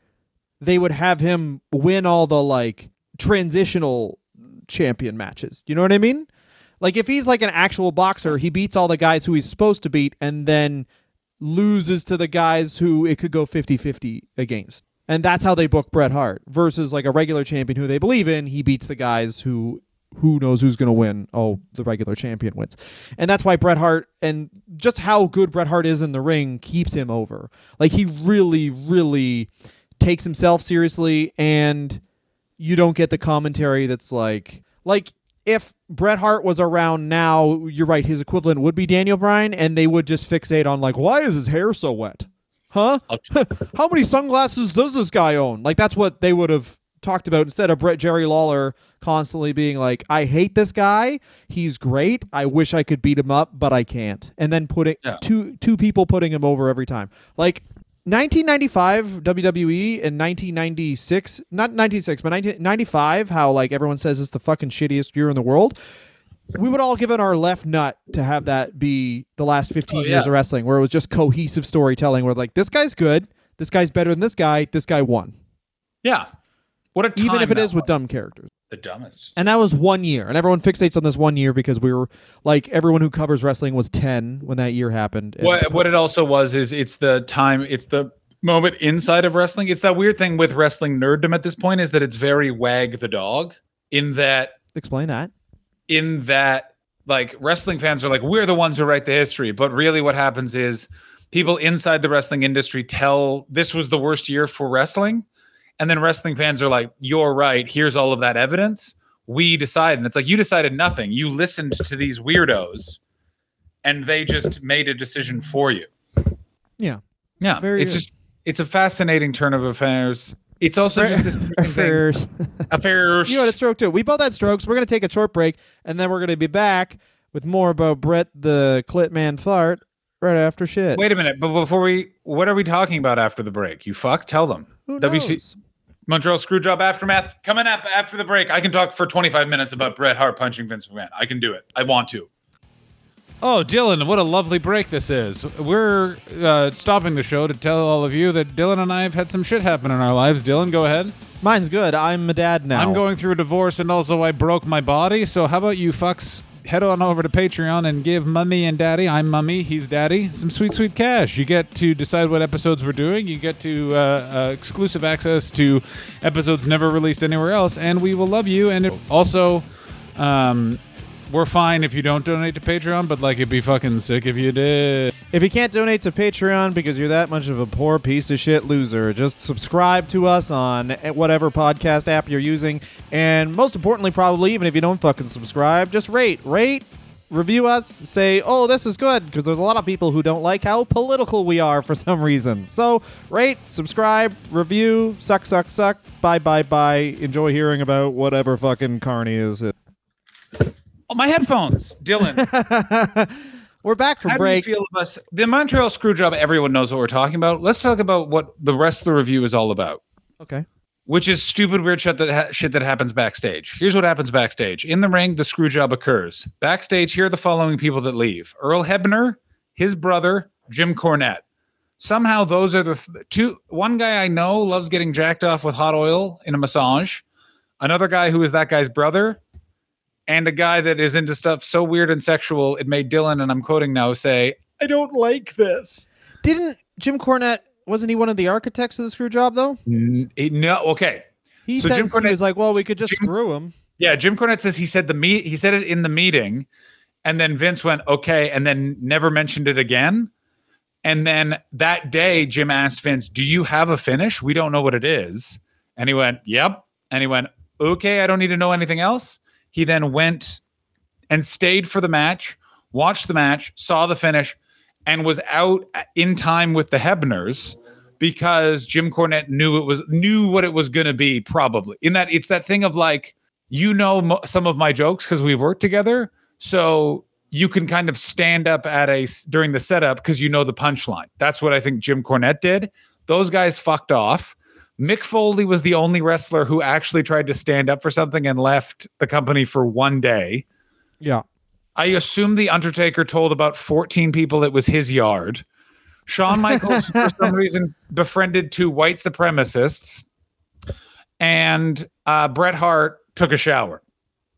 they would have him win all the like transitional champion matches. You know what I mean? Like if he's like an actual boxer, he beats all the guys who he's supposed to beat and then loses to the guys who it could go 50-50 against. And that's how they book Bret Hart versus like a regular champion who they believe in, he beats the guys who who knows who's going to win? Oh, the regular champion wins. And that's why Bret Hart and just how good Bret Hart is in the ring keeps him over. Like he really really takes himself seriously and you don't get the commentary that's like like if Bret Hart was around now, you're right, his equivalent would be Daniel Bryan and they would just fixate on like why is his hair so wet? Huh? [LAUGHS] How many sunglasses does this guy own? Like that's what they would have talked about instead of Bret Jerry Lawler constantly being like, I hate this guy. He's great. I wish I could beat him up, but I can't. And then putting Yeah. two two people putting him over every time. Like 1995 WWE and 1996, not 96, but 1995, how like everyone says it's the fucking shittiest year in the world. We would all give it our left nut to have that be the last 15 Oh, years of wrestling, where it was just cohesive storytelling, where like this guy's good, this guy's better than this guy, this guy won, Yeah. What a even if it is with dumb characters. The dumbest. And that was one year. And everyone fixates on this one year because we were like everyone who covers wrestling was 10 when that year happened. And- What what it also was is it's the time, it's the moment inside of wrestling. It's that weird thing with wrestling nerddom at this point is that it's very wag the dog in that explain that. in that like wrestling fans are like we're the ones who write the history but really what happens is people inside the wrestling industry tell this was the worst year for wrestling and then wrestling fans are like you're right here's all of that evidence we decide and it's like you decided nothing you listened to these weirdos and they just made a decision for you Yeah. yeah Very it's good. just it's a fascinating turn of affairs it's also just this. [LAUGHS] Affairs. [LAUGHS] affairs you had a stroke too. We both had strokes. We're going to take a short break and then we're going to be back with more about Bret the Clit Man Fart right after shit. Wait a minute, but before we, what are we talking about after the break? You fuck, tell them. Who WC knows? Montreal Screwjob aftermath coming up after the break. I can talk for 25 minutes about Bret Hart punching Vince McMahon. I can do it. I want to. Oh, Dylan, what a lovely break this is. We're uh, stopping the show to tell all of you that Dylan and I have had some shit happen in our lives. Dylan, go ahead. Mine's good. I'm a dad now. I'm going through a divorce and also I broke my body. So how about you fucks head on over to Patreon and give mummy and daddy, I'm mummy, he's daddy, some sweet, sweet cash. You get to decide what episodes we're doing. You get to uh, uh, exclusive access to episodes never released anywhere else. And we will love you. And also, um, we're fine if you don't donate to Patreon, but like it'd be fucking sick if you did. If you can't donate to Patreon because you're that much of a poor piece of shit loser, just subscribe to us on eh, whatever podcast app you're using. And most importantly, probably, even if you don't fucking subscribe, just rate, rate, review us, say, oh, this is good, because there's a lot of people who don't like how political we are for [LAUGHS] some reason. So rate, subscribe, review, suck, suck, suck, bye, bye, bye. Enjoy hearing about whatever fucking Carney is. Oh, my headphones, Dylan. [LAUGHS] We're back from How break. do you feel of us? The Montreal Screwjob, everyone knows what we're talking about. Let's talk about what the rest of the review is all about. okay. which is stupid weird shit that ha- shit that happens backstage. Here's what happens backstage. In the ring, the screw job occurs. Backstage, here are the following people that leave: Earl Hebner, his brother, Jim Cornette. Somehow, those are the th- two. One guy I know loves getting jacked off with hot oil in a massage. Another guy who is that guy's brother, and a guy that is into stuff so weird and sexual it made Dylan, and I'm quoting now, say, "I don't like this." Didn't Jim Cornette, wasn't he one of the architects of the screw job, though? N- no, okay. He So says Jim Cornette- he was like, well, we could just Jim- screw him. Yeah, Jim Cornette says he said the meet he said it in the meeting, and then Vince went okay, and then never mentioned it again. And then that day, Jim asked Vince, "Do you have a finish? We don't know what it is." And he went, "Yep." And he went, "Okay, I don't need to know anything else." He then went and stayed for the match, watched the match, saw the finish, and was out in time with the Hebners because Jim Cornette knew it was knew what it was going to be probably. In that it's that thing of like you know mo- some of my jokes because we've worked together, so you can kind of stand up at a during the setup because you know the punchline. That's what I think Jim Cornette did. Those guys fucked off. Mick Foley was the only wrestler who actually tried to stand up for something and left the company for one day. Yeah. I assume the Undertaker told about 14 people it was his yard. Shawn [LAUGHS] Michaels, for some reason, befriended two white supremacists. And uh, Bret Hart took a shower.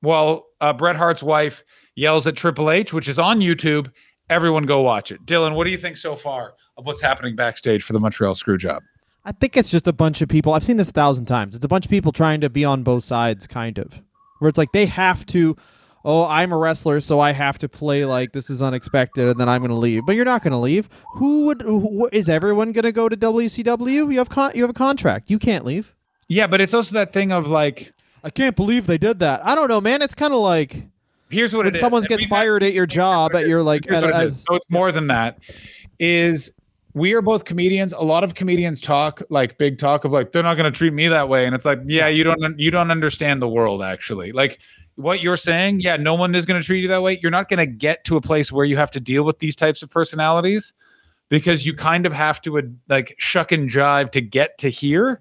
while uh, Bret Hart's wife yells at Triple H, which is on YouTube. Everyone go watch it. Dylan, what do you think so far of what's happening backstage for the Montreal Screwjob? I think it's just a bunch of people. I've seen this a thousand times. It's a bunch of people trying to be on both sides, kind of. Where it's like they have to, oh, I'm a wrestler, so I have to play like this is unexpected, and then I'm going to leave. But you're not going to leave. Who would? Who, is everyone going to go to WCW? You have con- you have a contract. You can't leave. Yeah, but it's also that thing of like, I can't believe they did that. I don't know, man. It's kind of like here's what when it is. someone gets fired at your job, at your like, at, what it is. as so it's more than that. Is we are both comedians. A lot of comedians talk like big talk of like they're not going to treat me that way, and it's like yeah, you don't you don't understand the world actually. Like what you're saying, yeah, no one is going to treat you that way. You're not going to get to a place where you have to deal with these types of personalities because you kind of have to like shuck and jive to get to here,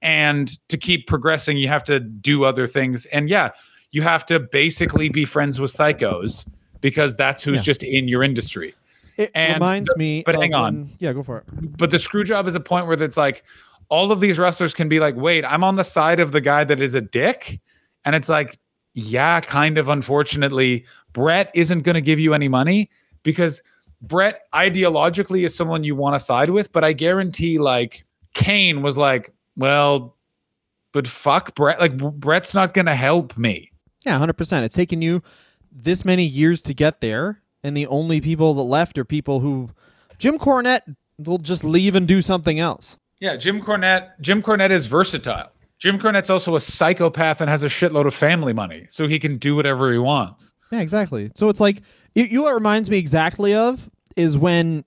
and to keep progressing, you have to do other things. And yeah, you have to basically be friends with psychos because that's who's Yeah. just in your industry. It and reminds me. but hang on. yeah, go for it. But the screw job is a point where it's like all of these wrestlers can be like, wait, I'm on the side of the guy that is a dick. And it's like, yeah, kind of unfortunately, Bret isn't going to give you any money because Bret ideologically is someone you want to side with. But I guarantee, like, Kane was like, well, but fuck Bret. Like, Bret's not going to help me. Yeah, hundred percent. It's taken you this many years to get there, and the only people that left are people who Jim Cornette will just leave and do something else. Yeah, Jim Cornette. Jim Cornette is versatile. Jim Cornette's also a psychopath and has a shitload of family money, so he can do whatever he wants. Yeah, exactly. So it's like you, you know what reminds me exactly of is when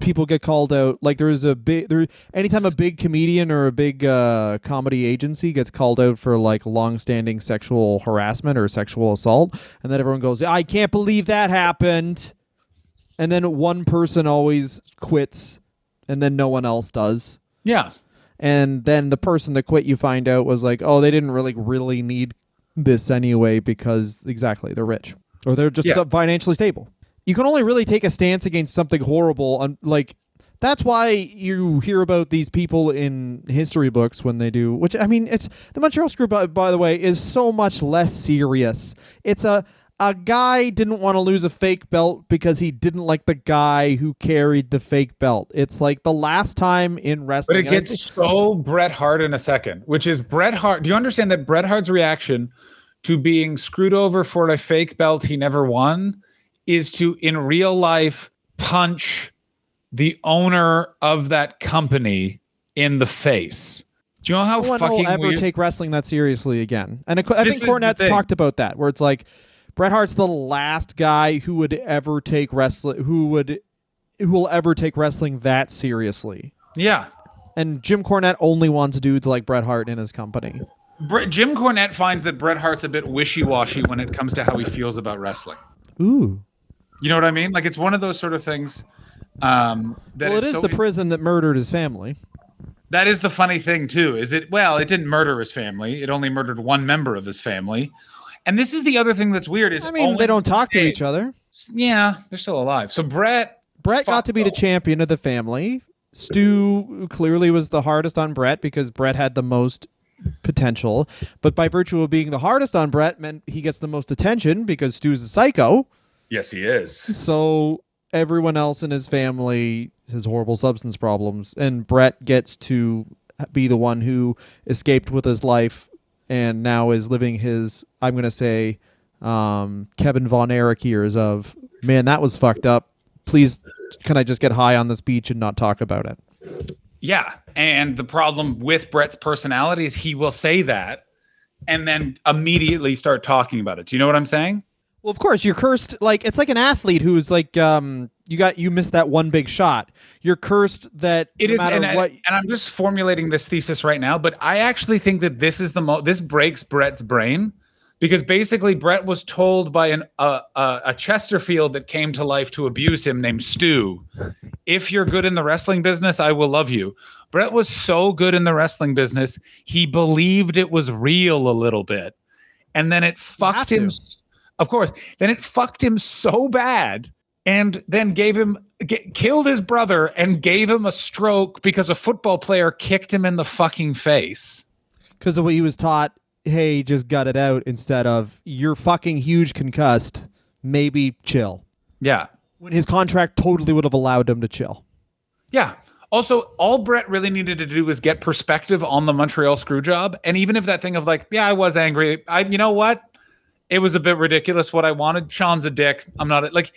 people get called out. Like there is a big there. Anytime a big comedian or a big uh, comedy agency gets called out for like long-standing sexual harassment or sexual assault, and then everyone goes, "I can't believe that happened," and then one person always quits, and then no one else does. Yeah, and then the person that quit you find out was like oh they didn't really really need this anyway because exactly they're rich or they're just Yeah. financially stable you can only really take a stance against something horrible on like that's why you hear about these people in history books when they do which i mean it's the montreal screw by, by the way is so much less serious it's a a guy didn't want to lose a fake belt because he didn't like the guy who carried the fake belt. It's like the last time in wrestling. but it gets so Bret Hart in a second, which is Bret Hart. Do you understand that Bret Hart's reaction to being screwed over for a fake belt he never won is to, in real life, punch the owner of that company in the face? Do you know how no one fucking will ever weird? take wrestling that seriously again. And I, think Cornette's talked about that, where it's like Bret Hart's the last guy who would ever take wrestling, who would, who will ever take wrestling that seriously. yeah, And Jim Cornette only wants dudes like Bret Hart in his company. Bre- Jim Cornette finds that Bret Hart's a bit wishy-washy when it comes to how he feels about wrestling. Ooh. You know what I mean? Like it's one of those sort of things. Um, that Well, it is so the prison that murdered his family. That is the funny thing too. Is it well, it didn't murder his family. It only murdered one member of his family. And this is the other thing that's weird is I mean, they don't talk to each other. Yeah, they're still alive. So Bret Bret got to be the champion of the family. Stu clearly was the hardest on Bret because Bret had the most potential. But by virtue of being the hardest on Bret meant he gets the most attention because Stu's a psycho. Yes, he is. So everyone else in his family has horrible substance problems, and Bret gets to be the one who escaped with his life and now is living his, I'm going to say, um, Kevin Von Erich years of, man, that was fucked up. Please, can I just get high on this beach and not talk about it? Yeah. And the problem with Bret's personality is he will say that and then immediately start talking about it. Do you know what I'm saying? Well, of course, you're cursed. Like it's like an athlete who's like, um, you got you missed that one big shot. You're cursed that It no is, and, I, and I'm just formulating this thesis right now, but I actually think that this is the mo this breaks Bret's brain because basically Bret was told by an uh, uh, a Chesterfield that came to life to abuse him named Stu, if you're good in the wrestling business, I will love you. Bret was so good in the wrestling business, he believed it was real a little bit, and then it fucked him. to. Of course, then it fucked him so bad and then gave him g- killed his brother and gave him a stroke because a football player kicked him in the fucking face. because of what he was taught hey, just gut it out instead of you're fucking huge concussed. Maybe chill. Yeah. When his contract totally would have allowed him to chill. Yeah. Also, all Bret really needed to do was get perspective on the Montreal screw job. And even if that thing of like, yeah, I was angry. I, you know what? It was a bit ridiculous what I wanted. Shawn's a dick. I'm not like,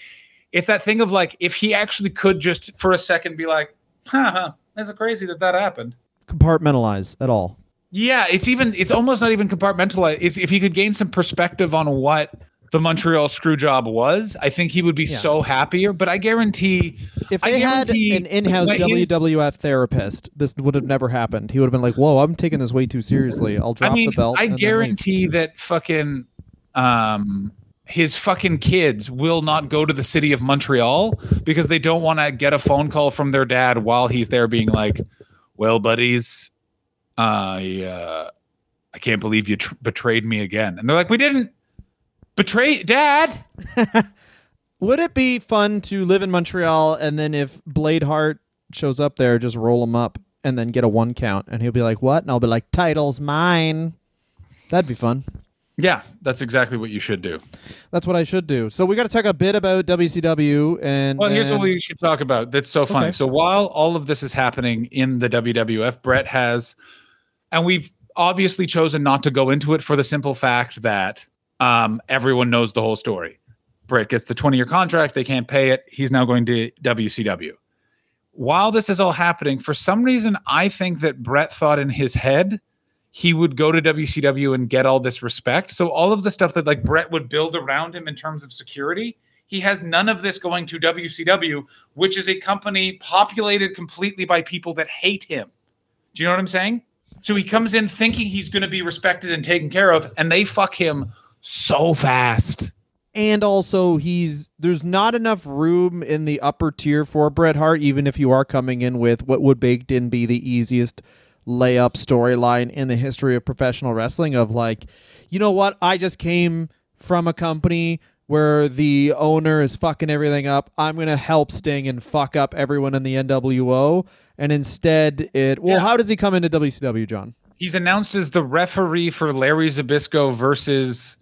it's that thing of like, if he actually could just for a second be like, huh, that's it crazy that that happened. Compartmentalize at all. Yeah, it's even it's almost not even compartmentalized. It's if he could gain some perspective on what the Montreal screw job was, I think he would be Yeah. so happier. But I guarantee If I they had an in-house WWF therapist, this would have never happened. He would have been like, "Whoa, I'm taking this way too seriously. I'll drop I mean, the belt." I guarantee that fucking um his fucking kids will not go to the city of Montreal because they don't want to get a phone call from their dad while he's there being like, "Well, buddies, I uh I can't believe you tr- betrayed me again." And they're like, "We didn't betray dad." [LAUGHS] Would it be fun to live in Montreal and then if Blade Hart shows up there, just roll him up and then get a one count, and he'll be like, "What?" And I'll be like, "Title's mine." That'd be fun. Yeah, that's exactly what you should do. That's what I should do. So we got to talk a bit about WCW and. Well, here's what we should talk about. That's so funny. Okay. So while all of this is happening in the WWF, Bret has, and we've obviously chosen not to go into it for the simple fact that um, everyone knows the whole story. Bret gets the 20 year contract. They can't pay it. He's now going to WCW. While this is all happening, for some reason, I think that Bret thought in his head he would go to WCW and get all this respect. So all of the stuff that like Bret would build around him in terms of security, he has none of this going to WCW, which is a company populated completely by people that hate him. Do you know what I'm saying? So he comes in thinking he's going to be respected and taken care of, and they fuck him so fast. and also he's there's not enough room in the upper tier for Bret Hart, even if you are coming in with what would baked in be the easiest layup storyline in the history of professional wrestling of like, you know what, I just came from a company where the owner is fucking everything up. I'm gonna help Sting and fuck up everyone in the NWO. And instead it well, Yeah. how does he come into WCW, John? He's announced as the referee for Larry Zbyszko versus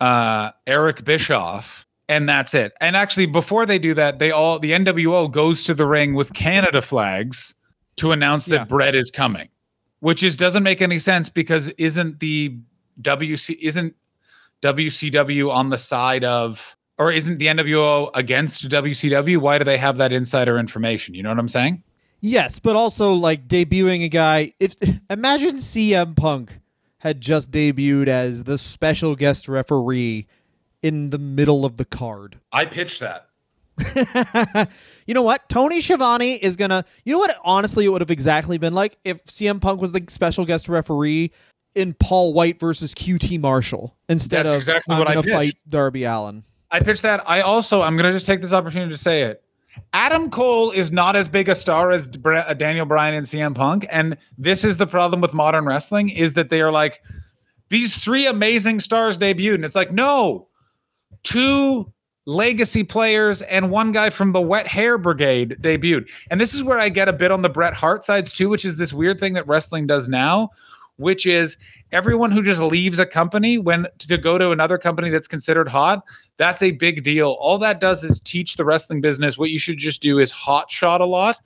uh, Eric Bischoff, and that's it. And actually, before they do that, they all the NWO goes to the ring with Canada flags to announce that Yeah. Bret is coming, which is doesn't make any sense because isn't the WC isn't WCW on the side of or isn't the NWO against WCW? Why do they have that insider information? You know what I'm saying? Yes, but also like debuting a guy. If imagine CM Punk had just debuted as the special guest referee in the middle of the card. I pitched that. [LAUGHS] you know what? Tony Schiavone is gonna. You know what? Honestly, it would have exactly been like if CM Punk was the special guest referee in Paul Wight versus QT Marshall instead That's of exactly I'm what I gonna fight. Darby Allin. I pitched that. I also, I'm going to just take this opportunity to say it. Adam Cole is not as big a star as uh, Daniel Bryan and CM Punk, and this is the problem with modern wrestling: is that they are like these three amazing stars debuted, and it's like no, two legacy players and one guy from the Wet Hair Brigade debuted, and this is where I get a bit on the Bret Hart sides too, which is this weird thing that wrestling does now, which is everyone who just leaves a company when to go to another company that's considered hot that's a big deal. All that does is teach the wrestling business what you should just do is hot shot a lot.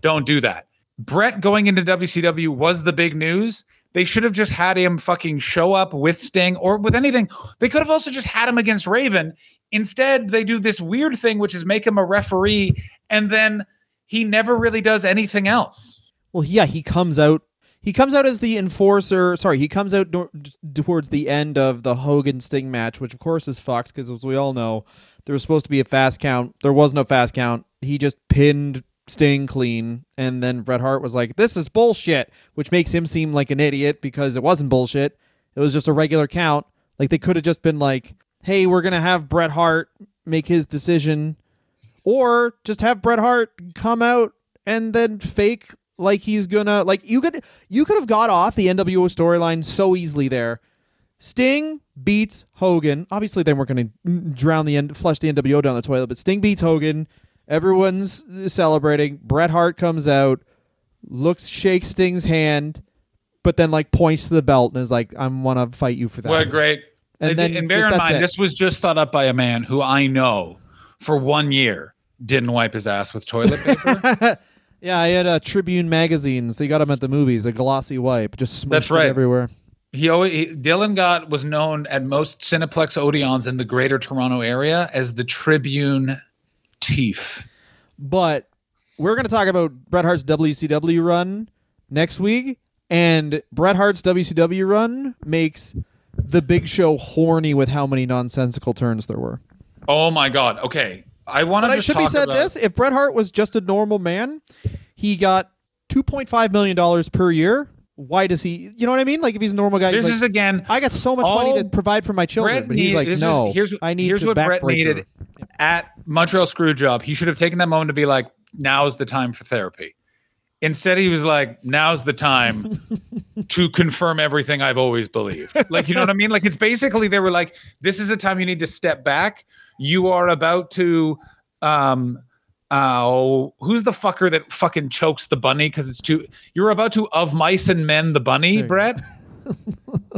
Don't do that. Bret going into wcw was the big news. They should have just had him fucking show up with sting or with anything. They could have also just had him against raven instead they do this weird thing which is make him a referee and then he never really does anything else Well, yeah, he comes out. He comes out as the enforcer. Sorry, he comes out do- towards the end of the Hogan Sting match, which of course is fucked because, as we all know, there was supposed to be a fast count. There was no fast count. He just pinned Sting clean, and then Bret Hart was like, "This is bullshit," which makes him seem like an idiot because it wasn't bullshit. It was just a regular count. Like they could have just been like, "Hey, we're gonna have Bret Hart make his decision." or just have Bret Hart come out and then fake like he's gonna like you could you could have got off the NWO storyline so easily there. Sting beats Hogan. Obviously, they weren't going to drown the end, flush the NWO down the toilet, but Sting beats Hogan. Everyone's celebrating. Bret Hart comes out, looks, shakes Sting's hand, but then like points to the belt and is like, "I want to fight you for that." What a great. And then and bear just in mind, it. this was just thought up by a man who I know for one year didn't wipe his ass with toilet paper. [LAUGHS] yeah, I had a Tribune magazines. They got them at the movies. A glossy wipe, just smushed That's right. everywhere. he always he, Dylan got was known at most Cineplex Odeons in the Greater Toronto area as the Tribune Teef. But we're going to talk about Bret Hart's WCW run next week, and Bret Hart's WCW run makes the Big Show horny with how many nonsensical turns there were. Oh my God! Okay, I want to I should be said about- this: if Bret Hart was just a normal man, he got two point five million dollars per year. Why does he? You know what I mean? Like if he's a normal guy, This like, is again. I got so much money to provide for my children, Bret but he's like, this is- no, here's, I need here's what Bret backbreak needed her." at Montreal Screwjob. He should have taken that moment to be like, "Now's the time for therapy." Instead, he was like, "Now's the time [LAUGHS] to confirm everything I've always believed." Like, you know what I mean? Like, it's basically they were like, "This is a time you need to step back. You are about to." um Oh, who's the fucker that fucking chokes the bunny because it's too? You're about to of mice and men the bunny, Bret. [LAUGHS]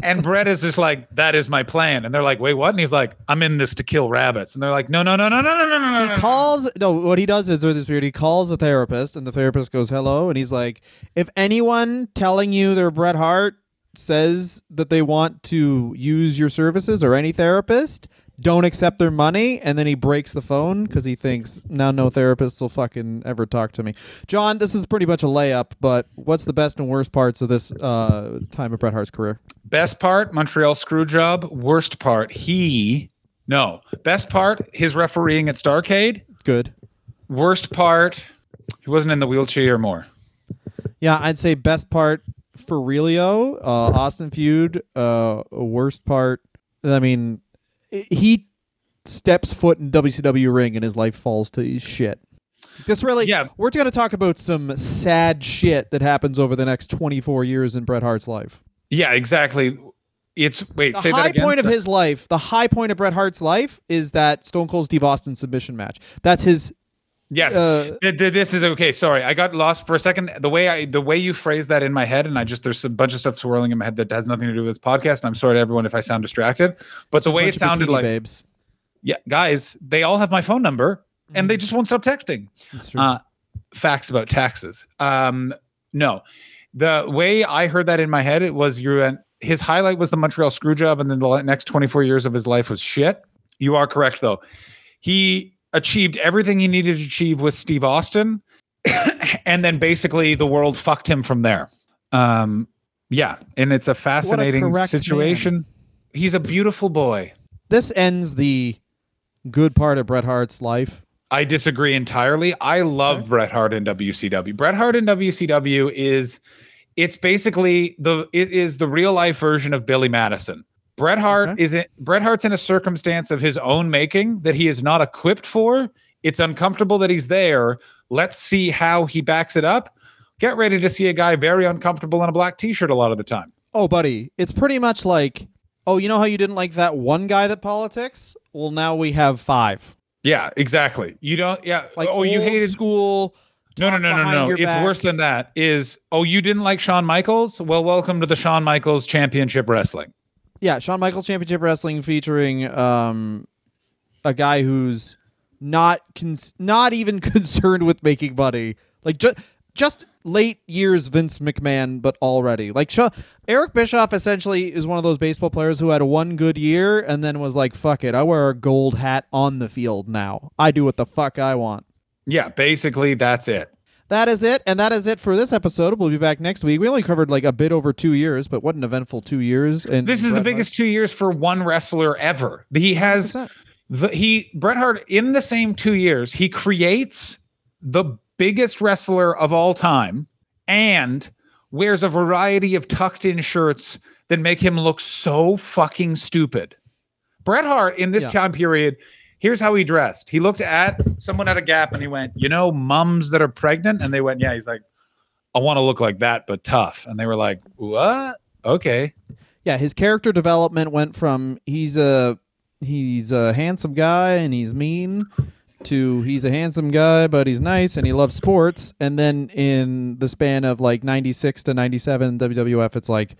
and Bret is just like, that is my plan. And they're like, wait, what? And he's like, I'm in this to kill rabbits. And they're like, no, no, no, no, no, no, no, no, no. He calls no. What he does is, or this period, he calls a therapist, and the therapist goes, "Hello," and he's like, "If anyone telling you they're Bret Hart says that they want to use your services, or any therapist, don't accept their money." And then he breaks the phone because he thinks now no therapist will fucking ever talk to me. John, this is pretty much a layup, but what's the best and worst parts of this uh, time of Bret Hart's career? Best part, Montreal screw job. Worst part, he no. Best part, his refereeing at Starcade. Good. Worst part, he wasn't in the wheelchair more. Yeah, I'd say best part for Relio, uh, Austin feud. Uh, worst part, I mean, he steps foot in WCW ring and his life falls to shit. This really, Yeah. We're going to talk about some sad shit that happens over the next 24 years in Bret Hart's life. Yeah, exactly. It's wait, The say that The high again. point of his life, the high point of Bret Hart's life, is that Stone Cold Steve Austin submission match. That's his. Yes. Uh, Th- th- this is okay. Sorry, I got lost for a second. The way I, the way you phrased that in my head, and I just there's a bunch of stuff swirling in my head that has nothing to do with this podcast. And I'm sorry to everyone if I sound distracted. But the way it sounded like, babes. yeah, guys, they all have my phone number, and they just won't stop texting. Uh, facts about taxes. Um, no, the way I heard that in my head, it was you went. His highlight was the Montreal screw job, and then the next 24 years of his life was shit. You are correct, though. He achieved everything he needed to achieve with Steve Austin, [COUGHS] and then basically the world fucked him from there. Um, yeah, and it's a fascinating correct situation. He's a beautiful boy. this ends the good part of Bret Hart's life. I disagree entirely. I love Bret Hart in WCW. Bret Hart in WCW is it's basically the it is the real life version of Billy Madison. Bret Hart Okay. is it Bret Hart's in a circumstance of his own making that he is not equipped for. It's uncomfortable that he's there. Let's see how he backs it up. Get ready to see a guy very uncomfortable in a black t-shirt a lot of the time. Oh, buddy, it's pretty much like, oh, you know how you didn't like that one guy that politics? Well, now we have five. Yeah, exactly. You don't yeah, Like, oh you hated school. No, no, no, no, no. It's back. worse than that. Is oh, you didn't like Shawn Michaels? Well, welcome to the Shawn Michaels Championship Wrestling. Yeah, Shawn Michaels Championship Wrestling featuring um, a guy who's not cons- not even [LAUGHS] concerned with making money. Like just just late years Vince McMahon, but already like Eric Bischoff essentially is one of those baseball players who had one good year and then was like, "Fuck it, I wear a gold hat on the field now. I do what the fuck I want." Yeah, basically that's it. That is it, and that is it for this episode. We'll be back next week. We only covered like a bit over two years, but what an eventful two years! And This is the biggest two years for one wrestler ever. He has the he Bret Hart in the same two years. He creates the biggest wrestler of all time and wears a variety of tucked in shirts that make him look so fucking stupid. Bret Hart in this Yeah. time period, here's how he dressed. He looked at someone at a gap and he went, You know, mums that are pregnant? And they went, Yeah. He's like, I want to look like that, but tough. And they were like, What? Okay. yeah, his character development went from he's a he's a handsome guy and he's mean to he's a handsome guy, but he's nice and he loves sports. And then in the span of like 96 to 97 WWF, it's like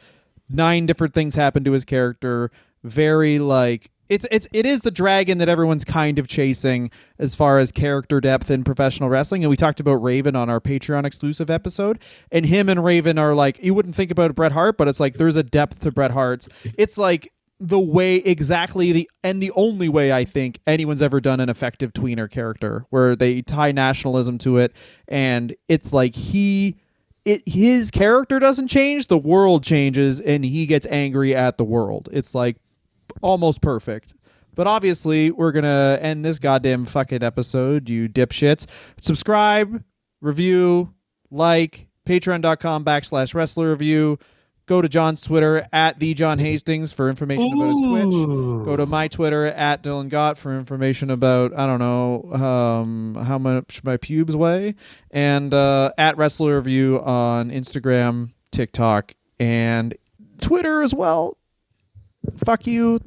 nine different things happen to his character. Very like it's it's it is the dragon that everyone's kind of chasing as far as character depth in professional wrestling. And we talked about Raven on our Patreon exclusive episode. And him and Raven are like you wouldn't think about Bret Hart, but it's like there's a depth to Bret Hart's. It's like the way exactly the and the only way I think anyone's ever done an effective tweener character where they tie nationalism to it and it's like he it his character doesn't change, the world changes and he gets angry at the world. It's like almost perfect. But obviously, we're going to end this goddamn fucking episode, you dipshits. Subscribe, review, like, patreon.com backslash wrestler review. Go to John's Twitter at the John Hastings for information about his Twitch. Go to my Twitter at Dylan Gott for information about I don't know um, how much my pubes weigh, and uh, at Wrestler Review on Instagram, TikTok, and Twitter as well. Fuck you.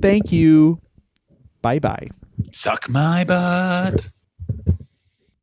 Thank you. Bye bye. Suck my butt.